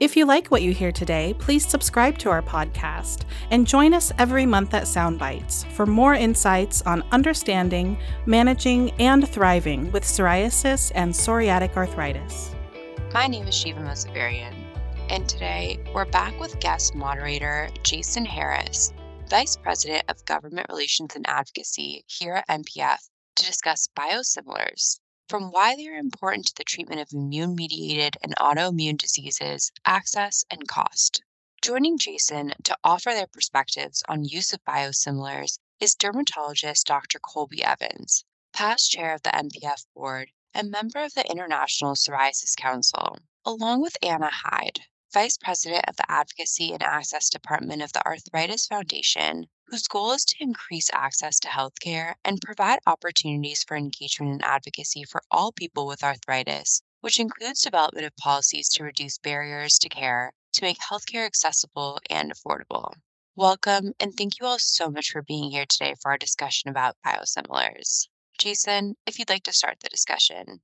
If you like what you hear today, please subscribe to our podcast and join us every month at Psound Bytes for more insights on understanding, managing, and thriving with psoriasis and psoriatic arthritis. My name is Shiva Mosavarian, and today we're back with guest moderator Jason Harris, Vice President of Government Relations and Advocacy here at NPF, to discuss biosimilars from why they are important to the treatment of immune mediated and autoimmune diseases, access, and cost. Joining Jason to offer their perspectives on use of biosimilars is dermatologist Dr. Colby Evans, past chair of the NPF board and member of the International Psoriasis Council, along with Anna Hyde, Vice President of the Advocacy and Access Department of the Arthritis Foundation whose goal is to increase access to healthcare and provide opportunities for engagement and advocacy for all people with arthritis, which includes development of policies to reduce barriers to care to make healthcare accessible and affordable. Welcome, and thank you all so much for being here today for our discussion about biosimilars. Jason, if you'd like to start the discussion.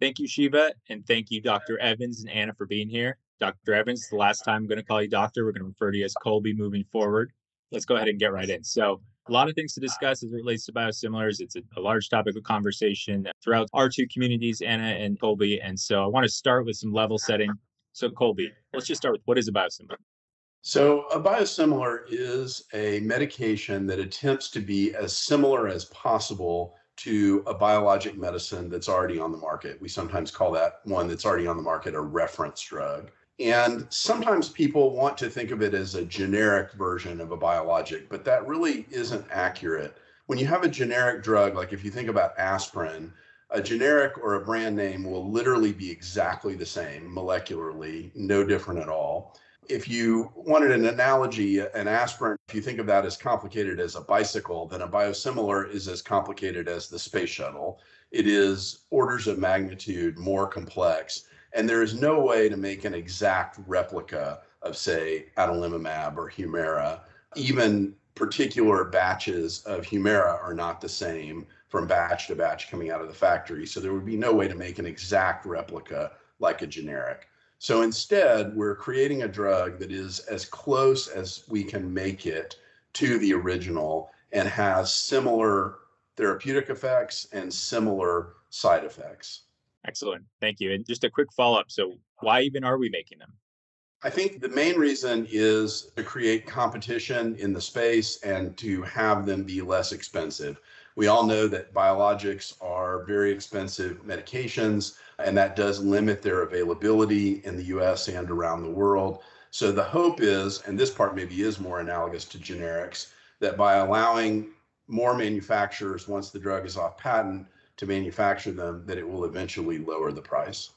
Thank you, Shiva, and thank you, Dr. Evans and Anna, for being here. Dr. Evans, the last time I'm going to call you doctor. We're going to refer to you as Colby moving forward let's go ahead and get right in. So, a lot of things to discuss as it relates to biosimilars. It's a, a, large topic of conversation throughout our two communities, Anna and Colby. And so, I want to start with some level setting. So, Colby, let's just start with what is a biosimilar? So, a biosimilar is a medication that attempts to be as similar as possible to a biologic medicine that's already on the market. We sometimes call that one that's already on the market a reference drug. And sometimes people want to think of it as a generic version of a biologic, but that really isn't accurate. When you have a generic drug, like if you think about aspirin, a generic or a brand name will literally be exactly the same molecularly, no different at all. If you wanted an analogy, an aspirin, if you think of that as complicated as a bicycle, then a biosimilar is as complicated as the space shuttle. It is orders of magnitude more complex and there is no way to make an exact replica of, say, adalimumab or Humira. Even particular batches of Humira are not the same from batch to batch coming out of the factory. So there would be no way to make an exact replica like a generic. So instead, we're creating a drug that is as close as we can make it to the original and has similar therapeutic effects and similar side effects. Excellent. Thank you. And just a quick follow up. So, why even are we making them? I think the main reason is to create competition in the space and to have them be less expensive. We all know that biologics are very expensive medications, and that does limit their availability in the US and around the world. So, the hope is, and this part maybe is more analogous to generics, that by allowing more manufacturers, once the drug is off patent, to manufacture them, that it will eventually lower the price.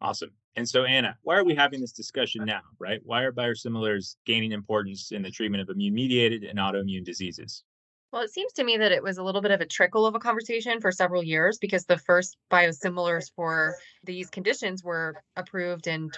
Awesome. And so, Anna, why are we having this discussion now, right? Why are biosimilars gaining importance in the treatment of immune mediated and autoimmune diseases? Well, it seems to me that it was a little bit of a trickle of a conversation for several years because the first biosimilars for these conditions were approved in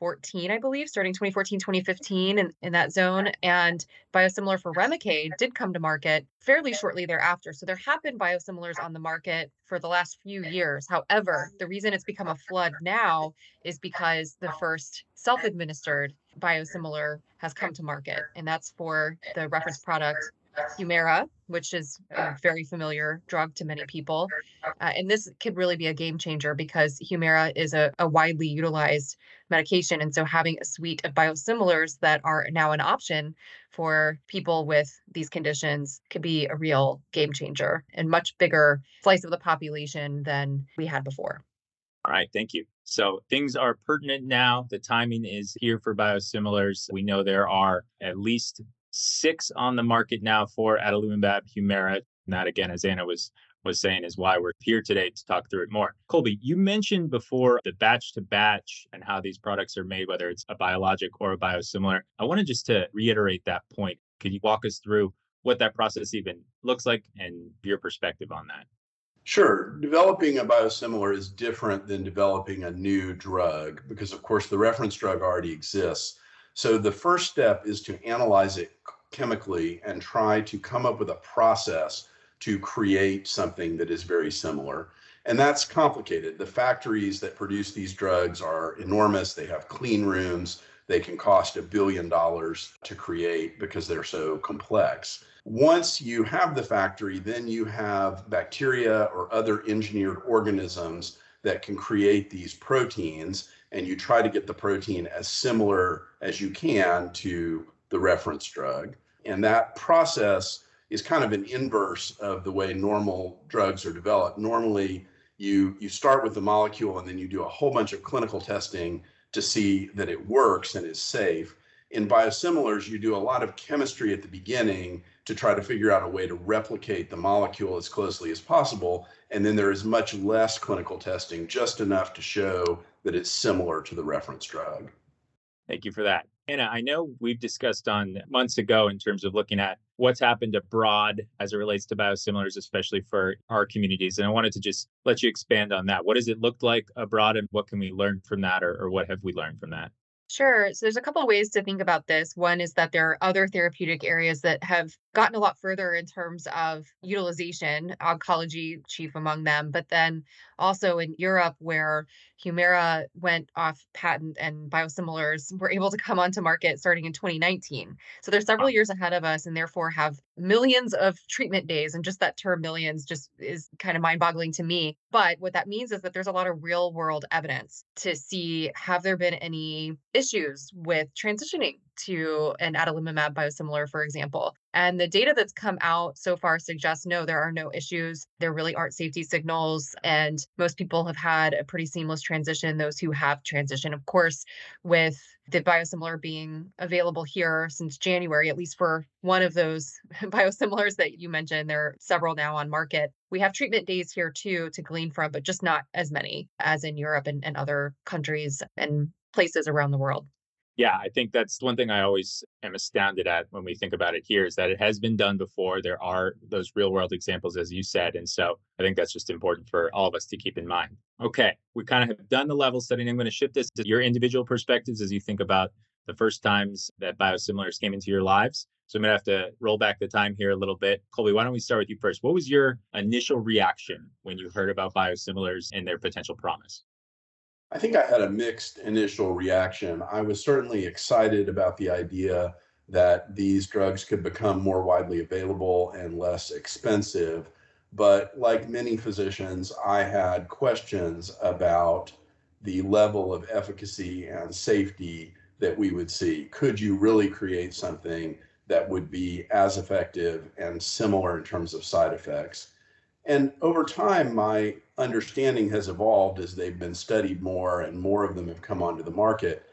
2014, I believe, starting 2014, 2015 in, in that zone. And biosimilar for Remicade did come to market fairly shortly thereafter. So there have been biosimilars on the market for the last few years. However, the reason it's become a flood now is because the first self administered biosimilar has come to market, and that's for the reference product Humira, which is a very familiar drug to many people. Uh, and this could really be a game changer because Humira is a, a, widely utilized medication. And so having a suite of biosimilars that are now an option for people with these conditions could be a real game changer and much bigger slice of the population than we had before. All right, thank you. So things are pertinent now. The timing is here for biosimilars. We know there are at least six on the market now for adalimumab Humira. And that again, as Anna was was saying, is why we're here today to talk through it more. Colby, you mentioned before the batch to batch and how these products are made, whether it's a biologic or a biosimilar. I wanted just to reiterate that point. Could you walk us through what that process even looks like and your perspective on that? Sure. Developing a biosimilar is different than developing a new drug because, of course, the reference drug already exists. So the first step is to analyze it chemically and try to come up with a process to create something that is very similar. And that's complicated. The factories that produce these drugs are enormous. They have clean rooms. They can cost a billion dollars to create because they're so complex. Once you have the factory, then you have bacteria or other engineered organisms that can create these proteins, and you try to get the protein as similar as you can to the reference drug. And that process is kind of an inverse of the way normal drugs are developed. Normally, you you start with the molecule and then you do a whole bunch of clinical testing to see that it works and is safe. In biosimilars, you do a lot of chemistry at the beginning to try to figure out a way to replicate the molecule as closely as possible. And then there is much less clinical testing, just enough to show that it's similar to the reference drug. Thank you for that. Anna, I know we've discussed on months ago in terms of looking at what's happened abroad as it relates to biosimilars, especially for our communities. And I wanted to just let you expand on that. What does it look like abroad and what can we learn from that or, or what have we learned from that? Sure. So there's a couple of ways to think about this. One is that there are other therapeutic areas that have gotten a lot further in terms of utilization, oncology chief among them, but then also in Europe where Humira went off patent and biosimilars were able to come onto market starting in 2019. So they're several years ahead of us and therefore have millions of treatment days. And just that term millions just is kind of mind boggling to me. But what that means is that there's a lot of real world evidence to see have there been any issues with transitioning to an adalimumab biosimilar, for example. And the data that's come out so far suggests no, there are no issues. There really aren't safety signals. And most people have had a pretty seamless transition, those who have transitioned. Of course, with the biosimilar being available here since January, at least for one of those biosimilars that you mentioned, there are several now on market. We have treatment days here too to glean from, but just not as many as in Europe and, and other countries and places around the world yeah, I think that's one thing I always am astounded at when we think about it here is that it has been done before. There are those real world examples, as you said. And so I think that's just important for all of us to keep in mind. Okay, we kind of have done the level setting. I'm going to shift this to your individual perspectives as you think about the first times that biosimilars came into your lives. So I'm going to have to roll back the time here a little bit. Colby, why don't we start with you first? What was your initial reaction when you heard about biosimilars and their potential promise? I think I had a mixed initial reaction. I was certainly excited about the idea that these drugs could become more widely available and less expensive. But like many physicians, I had questions about the level of efficacy and safety that we would see. Could you really create something that would be as effective and similar in terms of side effects? And over time, my understanding has evolved as they've been studied more and more of them have come onto the market.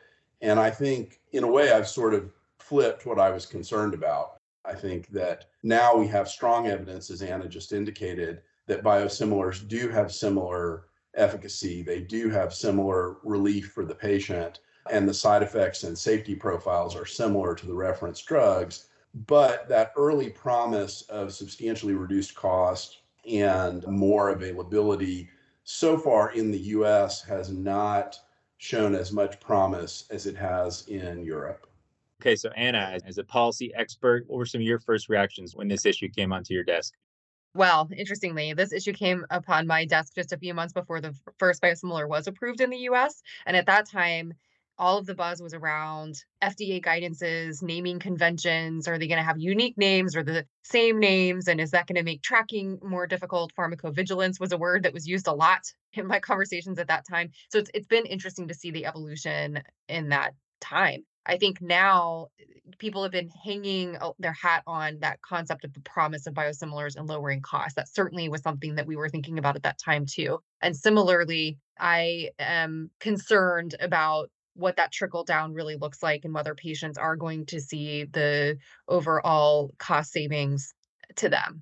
And I think, in a way, I've sort of flipped what I was concerned about. I think that now we have strong evidence, as Anna just indicated, that biosimilars do have similar efficacy, they do have similar relief for the patient, and the side effects and safety profiles are similar to the reference drugs. But that early promise of substantially reduced cost and more availability so far in the US has not shown as much promise as it has in Europe. Okay, so Anna, as a policy expert, what were some of your first reactions when this issue came onto your desk? Well, interestingly, this issue came upon my desk just a few months before the first biosimilar was approved in the US. And at that time, all of the buzz was around FDA guidances, naming conventions. Are they going to have unique names or the same names? And is that going to make tracking more difficult? Pharmacovigilance was a word that was used a lot in my conversations at that time. So it's, it's been interesting to see the evolution in that time. I think now eh, people have been hanging their hat on that concept of the promise of biosimilars and lowering costs. That certainly was something that we were thinking about at that time, too. And similarly, I am concerned about what that trickle down really looks like and whether patients are going to see the overall cost savings to them.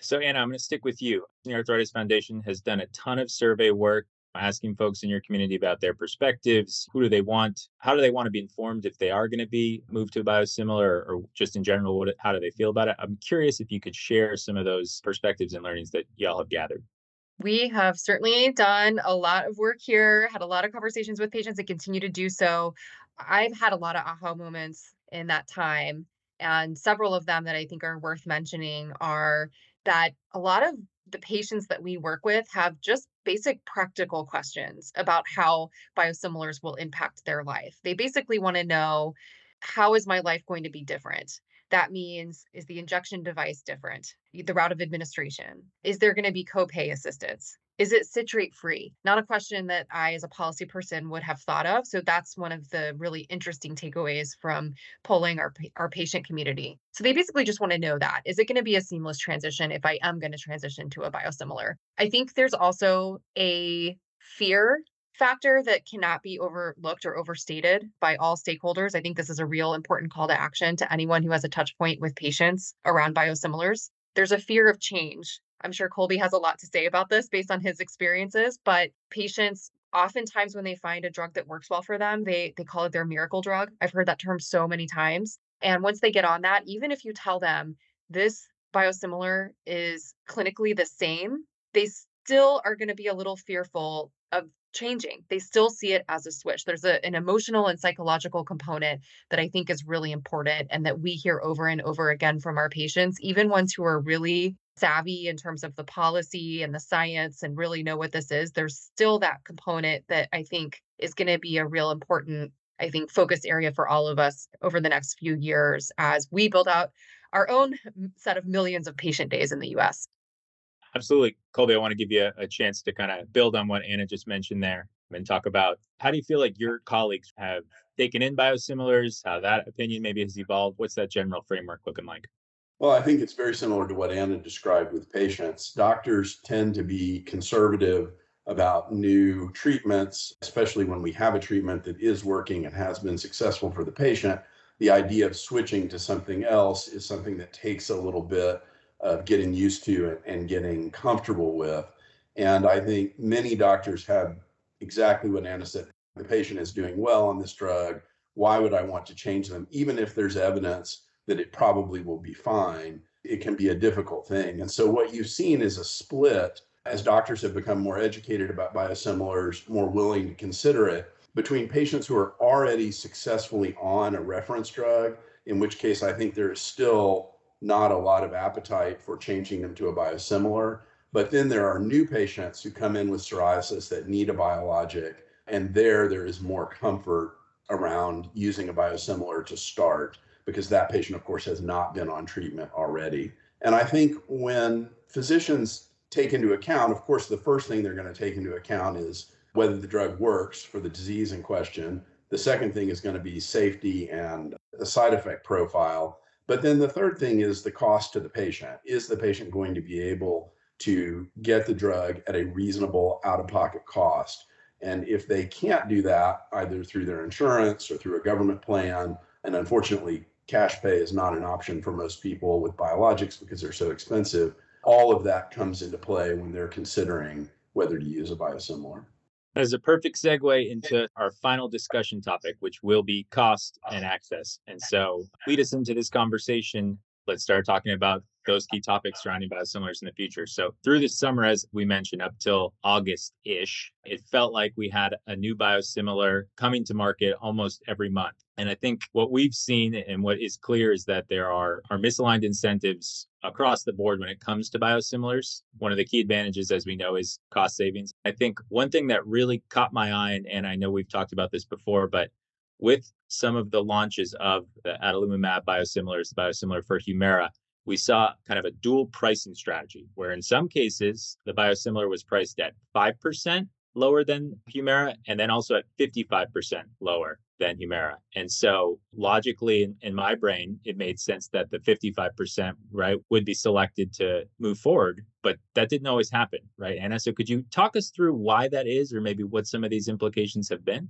So, Anna, I'm going to stick with you. The Arthritis Foundation has done a ton of survey work asking folks in your community about their perspectives. Who do they want? How do they want to be informed if they are going to be moved to a biosimilar or just in general? What, how do they feel about it? I'm curious if you could share some of those perspectives and learnings that y'all have gathered. We have certainly done a lot of work here, had a lot of conversations with patients and continue to do so. I've had a lot of aha moments in that time. And several of them that I think are worth mentioning are that a lot of the patients that we work with have just basic practical questions about how biosimilars will impact their life. They basically want to know how is my life going to be different? That means is the injection device different? The route of administration? Is there going to be copay assistance? Is it citrate free? Not a question that I, as a policy person, would have thought of. So that's one of the really interesting takeaways from polling our, our patient community. So they basically just want to know that is it going to be a seamless transition if I am going to transition to a biosimilar? I think there's also a fear factor that cannot be overlooked or overstated by all stakeholders. I think this is a real important call to action to anyone who has a touch point with patients around biosimilars. There's a fear of change I'm sure Colby has a lot to say about this based on his experiences, but patients oftentimes when they find a drug that works well for them, they they call it their miracle drug. I've heard that term so many times. And once they get on that, even if you tell them this biosimilar is clinically the same, they still are going to be a little fearful of changing. They still see it as a switch. There's a, an emotional and psychological component that I think is really important and that we hear over and over again from our patients, even ones who are really savvy in terms of the policy and the science and really know what this is, there's still that component that I think is going to be a real important, I think, focus area for all of us over the next few years as we build out our own set of millions of patient days in the US. Absolutely. Colby, I want to give you a, a chance to kind of build on what Anna just mentioned there and talk about how do you feel like your colleagues have taken in biosimilars, how that opinion maybe has evolved? What's that general framework looking like? Well, I think it's very similar to what Anna described with patients. Doctors tend to be conservative about new treatments, especially when we have a treatment that is working and has been successful for the patient. The idea of switching to something else is something that takes a little bit of getting used to and getting comfortable with. And I think many doctors have exactly what Anna said. The patient is doing well on this drug. Why would I want to change them? Even if there's evidence that it probably will be fine, it can be a difficult thing. And so what you've seen is a split as doctors have become more educated about biosimilars, more willing to consider it between patients who are already successfully on a reference drug, in which case I think there is still not a lot of appetite for changing them to a biosimilar. But then there are new patients who come in with psoriasis that need a biologic, and there there is more comfort around using a biosimilar to start because that patient, of course, has not been on treatment already. And I think when physicians take into account, of course, the first thing they're going to take into account is whether the drug works for the disease in question. The second thing is going to be safety and the side effect profile. But then the third thing is the cost to the patient. Is the patient going to be able to get the drug at a reasonable out of pocket cost? And if they can't do that, either through their insurance or through a government plan, and unfortunately, cash pay is not an option for most people with biologics because they're so expensive. All of that comes into play when they're considering whether to use a biosimilar. That is a perfect segue into our final discussion topic, which will be cost and oh. access. And so, lead us into this conversation. Let's start talking about those key topics surrounding biosimilars in the future. So, through the summer, as we mentioned, up till August ish, it felt like we had a new biosimilar coming to market almost every month. And I think what we've seen and what is clear is that there are, are misaligned incentives across the board when it comes to biosimilars. One of the key advantages, as we know, is cost savings. I think one thing that really caught my eye, and, and I know we've talked about this before, but with some of the launches of the adalimumab biosimilars, the biosimilar for Humira, we saw kind of a dual pricing strategy where in some cases the biosimilar was priced at 5% lower than Humira and then also at 55% lower than Humira. And so logically in, in, my brain, it made sense that the 55% right would be selected to move forward, but that didn't always happen, right? Anna, so could you talk us through why that is or maybe what some of these implications have been?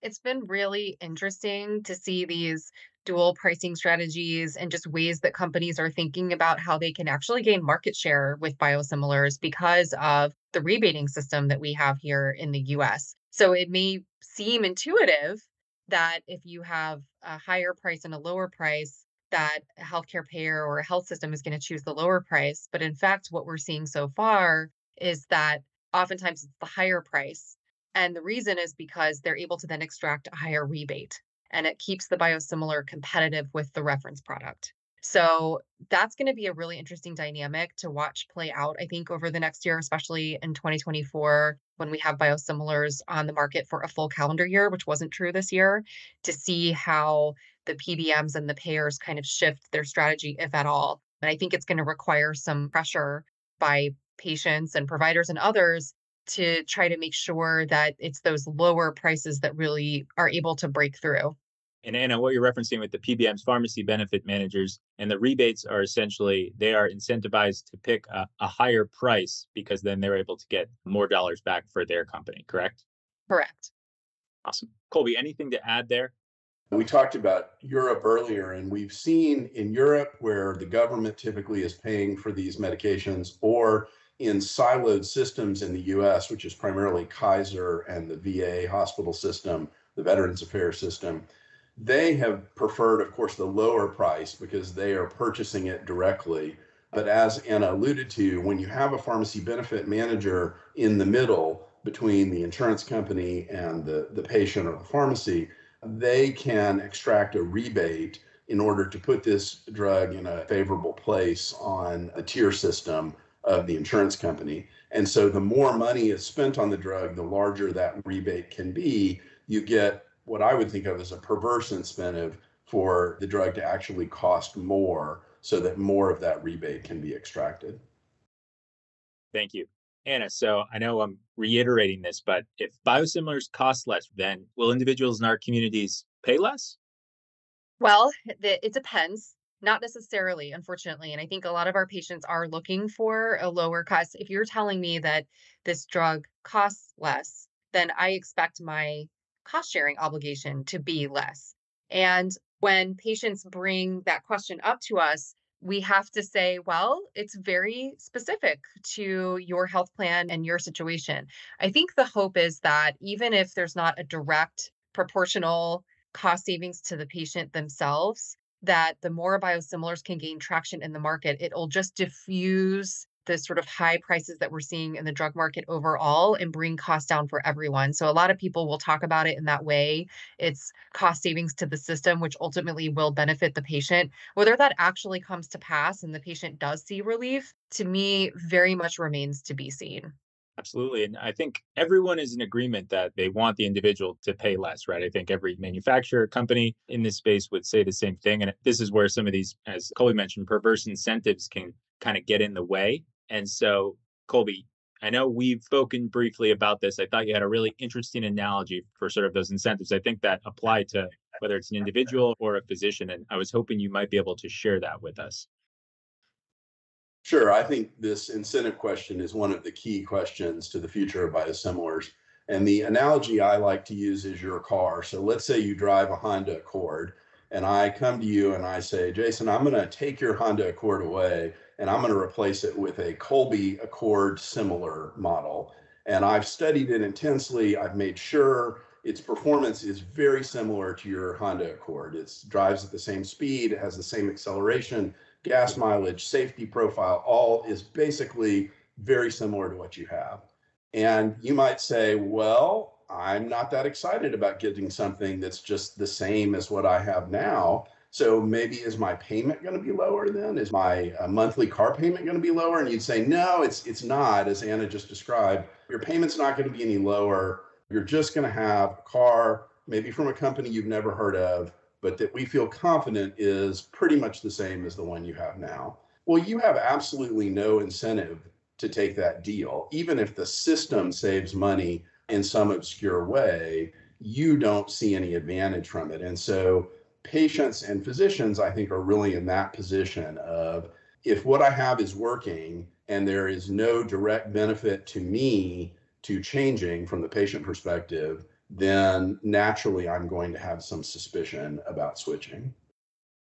It's been really interesting to see these dual pricing strategies and just ways that companies are thinking about how they can actually gain market share with biosimilars because of the rebating system that we have here in the US. So it may seem intuitive that if you have a higher price and a lower price, that a healthcare payer or a health system is going to choose the lower price. But in fact, what we're seeing so far is that oftentimes it's the higher price. And the reason is because they're able to then extract a higher rebate and it keeps the biosimilar competitive with the reference product. So that's going to be a really interesting dynamic to watch play out, I think, over the next year, especially in 2024 when we have biosimilars on the market for a full calendar year, which wasn't true this year, to see how the PBMs and the payers kind of shift their strategy, if at all. And I think it's going to require some pressure by patients and providers and others to try to make sure that it's those lower prices that really are able to break through. And Anna, what you're referencing with the PBMs, pharmacy benefit managers, and the rebates are essentially they are incentivized to pick a, a higher price because then they're able to get more dollars back for their company, correct? Correct. Awesome. Colby, anything to add there? We talked about Europe earlier, and we've seen in Europe where the government typically is paying for these medications, or in siloed systems in the US, which is primarily Kaiser and the VA hospital system, the Veterans Affairs system they have preferred, of course, the lower price because they are purchasing it directly. But as Anna alluded to, when you have a pharmacy benefit manager in the middle between the insurance company and the, the patient or the pharmacy, they can extract a rebate in order to put this drug in a favorable place on a tier system of the insurance company. And so the more money is spent on the drug, the larger that rebate can be. You get what I would think of as a perverse incentive for the drug to actually cost more so that more of that rebate can be extracted. Thank you. Anna, so I know I'm reiterating this, but if biosimilars cost less, then will individuals in our communities pay less? Well, it depends. Not necessarily, unfortunately. And I think a lot of our patients are looking for a lower cost. If you're telling me that this drug costs less, then I expect my cost sharing obligation to be less. And when patients bring that question up to us, we have to say, well, it's very specific to your health plan and your situation. I think the hope is that even if there's not a direct proportional cost savings to the patient themselves, that the more biosimilars can gain traction in the market, it'll just diffuse the sort of high prices that we're seeing in the drug market overall and bring costs down for everyone. So a lot of people will talk about it in that way. It's cost savings to the system, which ultimately will benefit the patient. Whether that actually comes to pass and the patient does see relief, to me, very much remains to be seen. Absolutely. And I think everyone is in agreement that they want the individual to pay less, right? I think every manufacturer company in this space would say the same thing. And this is where some of these, as Colby mentioned, perverse incentives can kind of get in the way and so, Colby, I know we've spoken briefly about this. I thought you had a really interesting analogy for sort of those incentives. I think that apply to whether it's an individual or a physician. And I was hoping you might be able to share that with us. Sure. I think this incentive question is one of the key questions to the future of biosimilars. And the analogy I like to use is your car. So let's say you drive a Honda Accord, and I come to you and I say, Jason, I'm going to take your Honda Accord away and I'm going to replace it with a Colby Accord similar model. And I've studied it intensely. I've made sure its performance is very similar to your Honda Accord. It drives at the same speed, it has the same acceleration, gas mileage, safety profile, all is basically very similar to what you have. And you might say, well, I'm not that excited about getting something that's just the same as what I have now. So maybe is my payment going to be lower then? Is my uh, monthly car payment going to be lower? And you'd say, no, it's it's not, as Anna just described. Your payment's not going to be any lower. You're just going to have a car, maybe from a company you've never heard of, but that we feel confident is pretty much the same as the one you have now. Well, you have absolutely no incentive to take that deal. Even if the system saves money in some obscure way, you don't see any advantage from it. And so patients and physicians, I think, are really in that position of if what I have is working and there is no direct benefit to me to changing from the patient perspective, then naturally I'm going to have some suspicion about switching.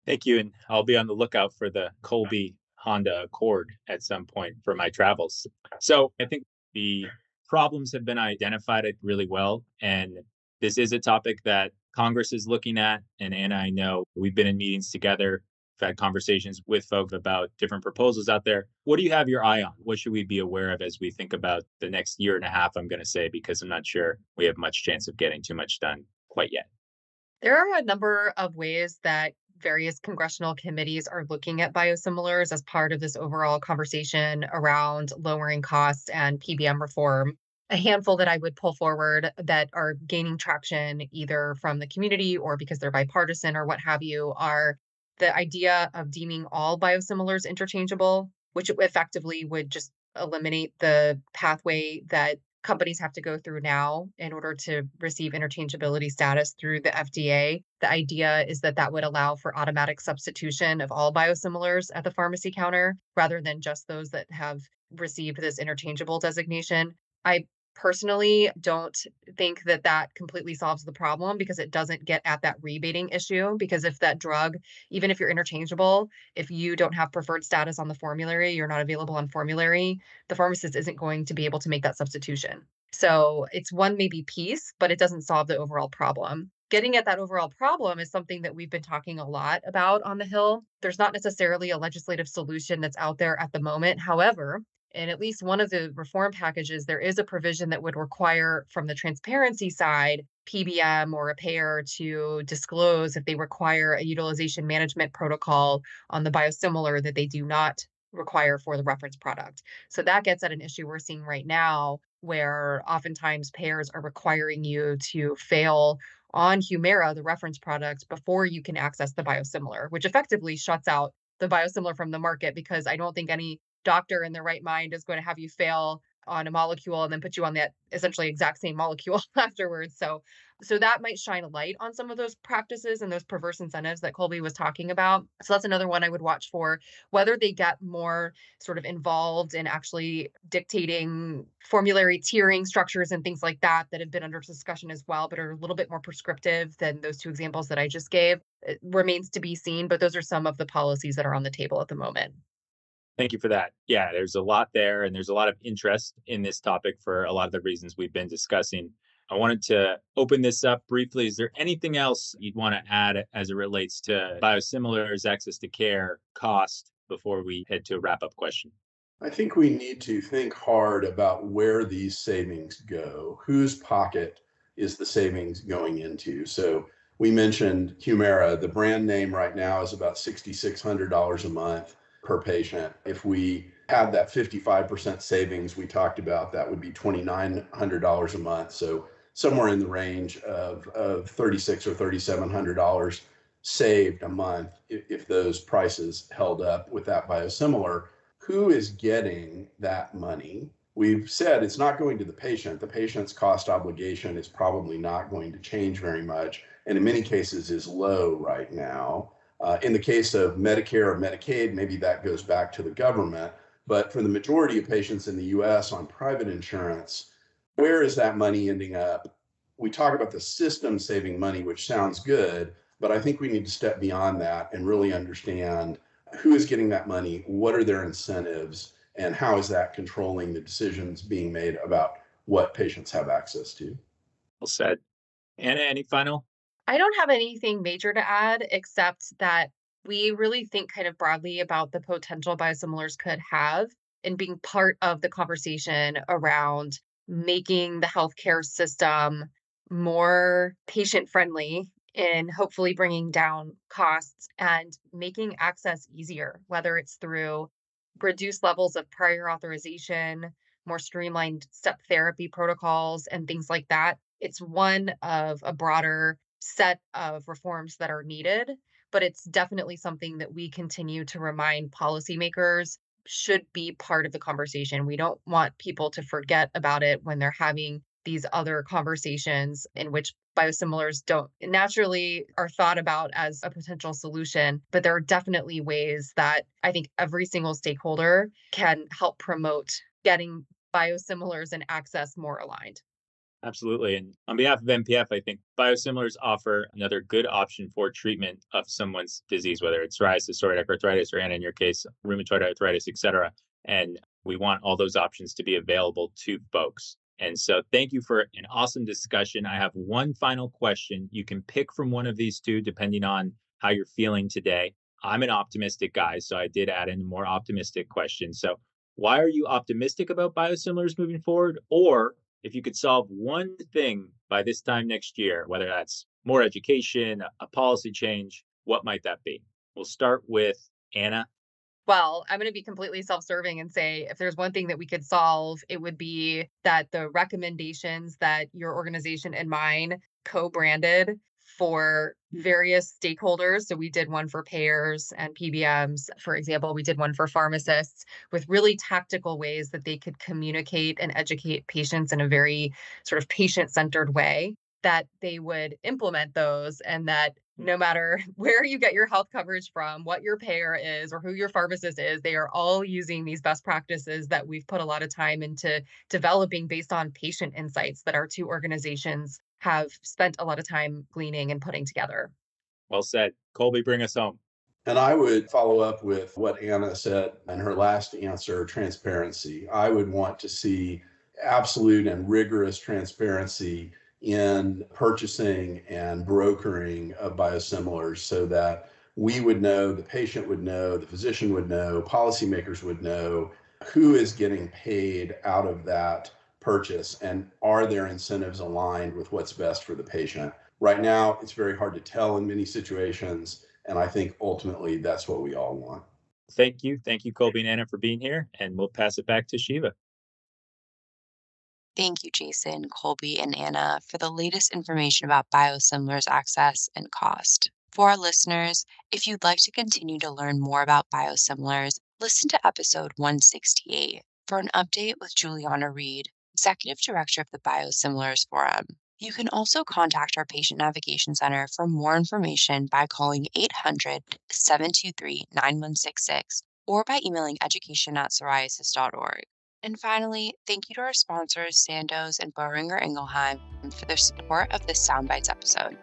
Thank you. And I'll be on the lookout for the Colby Honda Accord at some point for my travels. So I think the problems have been identified really well. And this is a topic that Congress is looking at. And Anna, I know we've been in meetings together I've had conversations with folks about different proposals out there. What do you have your eye on? What should we be aware of as we think about the next year and a half? I'm going to say, because I'm not sure we have much chance of getting too much done quite yet. There are a number of ways that various congressional committees are looking at biosimilars as part of this overall conversation around lowering costs and PBM reform. A handful that I would pull forward that are gaining traction either from the community or because they're bipartisan or what have you are the idea of deeming all biosimilars interchangeable, which effectively would just eliminate the pathway that companies have to go through now in order to receive interchangeability status through the FDA. The idea is that that would allow for automatic substitution of all biosimilars at the pharmacy counter rather than just those that have received this interchangeable designation. I personally don't think that that completely solves the problem because it doesn't get at that rebating issue because if that drug even if you're interchangeable if you don't have preferred status on the formulary you're not available on formulary the pharmacist isn't going to be able to make that substitution. So it's one maybe piece but it doesn't solve the overall problem. Getting at that overall problem is something that we've been talking a lot about on the hill. There's not necessarily a legislative solution that's out there at the moment. However in at least one of the reform packages, there is a provision that would require from the transparency side PBM or a payer to disclose if they require a utilization management protocol on the biosimilar that they do not require for the reference product. So that gets at an issue we're seeing right now where oftentimes payers are requiring you to fail on Humira, the reference product, before you can access the biosimilar, which effectively shuts out the biosimilar from the market because I don't think any doctor in their right mind is going to have you fail on a molecule and then put you on that essentially exact same molecule afterwards. So so that might shine a light on some of those practices and those perverse incentives that Colby was talking about. So that's another one I would watch for whether they get more sort of involved in actually dictating formulary tiering structures and things like that that have been under discussion as well, but are a little bit more prescriptive than those two examples that I just gave. It remains to be seen, but those are some of the policies that are on the table at the moment. Thank you for that. Yeah, there's a lot there, and there's a lot of interest in this topic for a lot of the reasons we've been discussing. I wanted to open this up briefly. Is there anything else you'd want to add as it relates to biosimilars, access to care, cost before we head to a wrap up question? I think we need to think hard about where these savings go. Whose pocket is the savings going into? So we mentioned Humira. The brand name right now is about $6,600 a month per patient. If we had that 55% savings we talked about, that would be $2,900 a month. So somewhere in the range of, of $3,600 or $3,700 saved a month if, if those prices held up with that biosimilar. Who is getting that money? We've said it's not going to the patient. The patient's cost obligation is probably not going to change very much, and in many cases is low right now. Uh, in the case of Medicare or Medicaid, maybe that goes back to the government. But for the majority of patients in the US on private insurance, where is that money ending up? We talk about the system saving money, which sounds good, but I think we need to step beyond that and really understand who is getting that money, what are their incentives, and how is that controlling the decisions being made about what patients have access to. Well said. Anna, any final I don't have anything major to add except that we really think kind of broadly about the potential biosimilars could have in being part of the conversation around making the healthcare system more patient friendly in hopefully bringing down costs and making access easier, whether it's through reduced levels of prior authorization, more streamlined step therapy protocols, and things like that. It's one of a broader set of reforms that are needed, but it's definitely something that we continue to remind policymakers should be part of the conversation. We don't want people to forget about it when they're having these other conversations in which biosimilars don't naturally are thought about as a potential solution but there are definitely ways that i think every single stakeholder can help promote getting biosimilars and access more aligned Absolutely. And on behalf of NPF, I think biosimilars offer another good option for treatment of someone's disease, whether it's psoriasis, psoriatic arthritis, or in your case, rheumatoid arthritis, et cetera. And we want all those options to be available to folks. And so thank you for an awesome discussion. I have one final question. You can pick from one of these two depending on how you're feeling today. I'm an optimistic guy, so I did add in a more optimistic question. So, why are you optimistic about biosimilars moving forward? Or if you could solve one thing by this time next year, whether that's more education, a policy change, what might that be? We'll start with Anna. Well, I'm going to be completely self serving and say if there's one thing that we could solve, it would be that the recommendations that your organization and mine co branded for various stakeholders. So we did one for payers and PBMs, for example, we did one for pharmacists with really tactical ways that they could communicate and educate patients in a very sort of patient centered way that they would implement those and that no matter where you get your health coverage from, what your payer is, or who your pharmacist is, they are all using these best practices that we've put a lot of time into developing based on patient insights that our two organizations have spent a lot of time gleaning and putting together. Well said. Colby, bring us home. And I would follow up with what Anna said in her last answer transparency. I would want to see absolute and rigorous transparency in purchasing and brokering of biosimilars so that we would know, the patient would know, the physician would know, policymakers would know who is getting paid out of that purchase and are their incentives aligned with what's best for the patient. Right now, it's very hard to tell in many situations. And I think ultimately that's what we all want. Thank you. Thank you, Colby and Anna, for being here. And we'll pass it back to Shiva. Thank you, Jason, Colby, and Anna, for the latest information about biosimilars access and cost. For our listeners, if you'd like to continue to learn more about biosimilars, listen to episode 168 for an update with Juliana Reed, Executive Director of the Biosimilars Forum. You can also contact our Patient Navigation Center for more information by calling 800 723 9166 or by emailing education at psoriasis.org. And finally, thank you to our sponsors, Sandoz and Boehringer Ingelheim, for their support of this Psound Bytes episode.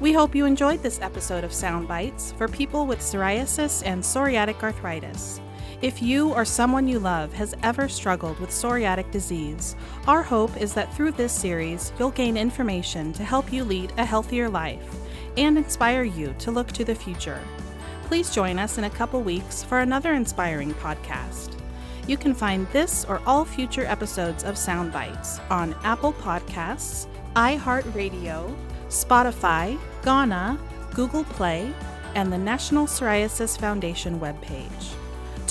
We hope you enjoyed this episode of Psound Bytes for people with psoriasis and psoriatic arthritis. If you or someone you love has ever struggled with psoriatic disease, our hope is that through this series, you'll gain information to help you lead a healthier life and inspire you to look to the future. Please join us in a couple weeks for another inspiring podcast. You can find this or all future episodes of Psound Bytes on Apple Podcasts, iHeartRadio, Spotify, Gaana, Google Play, and the National Psoriasis Foundation webpage.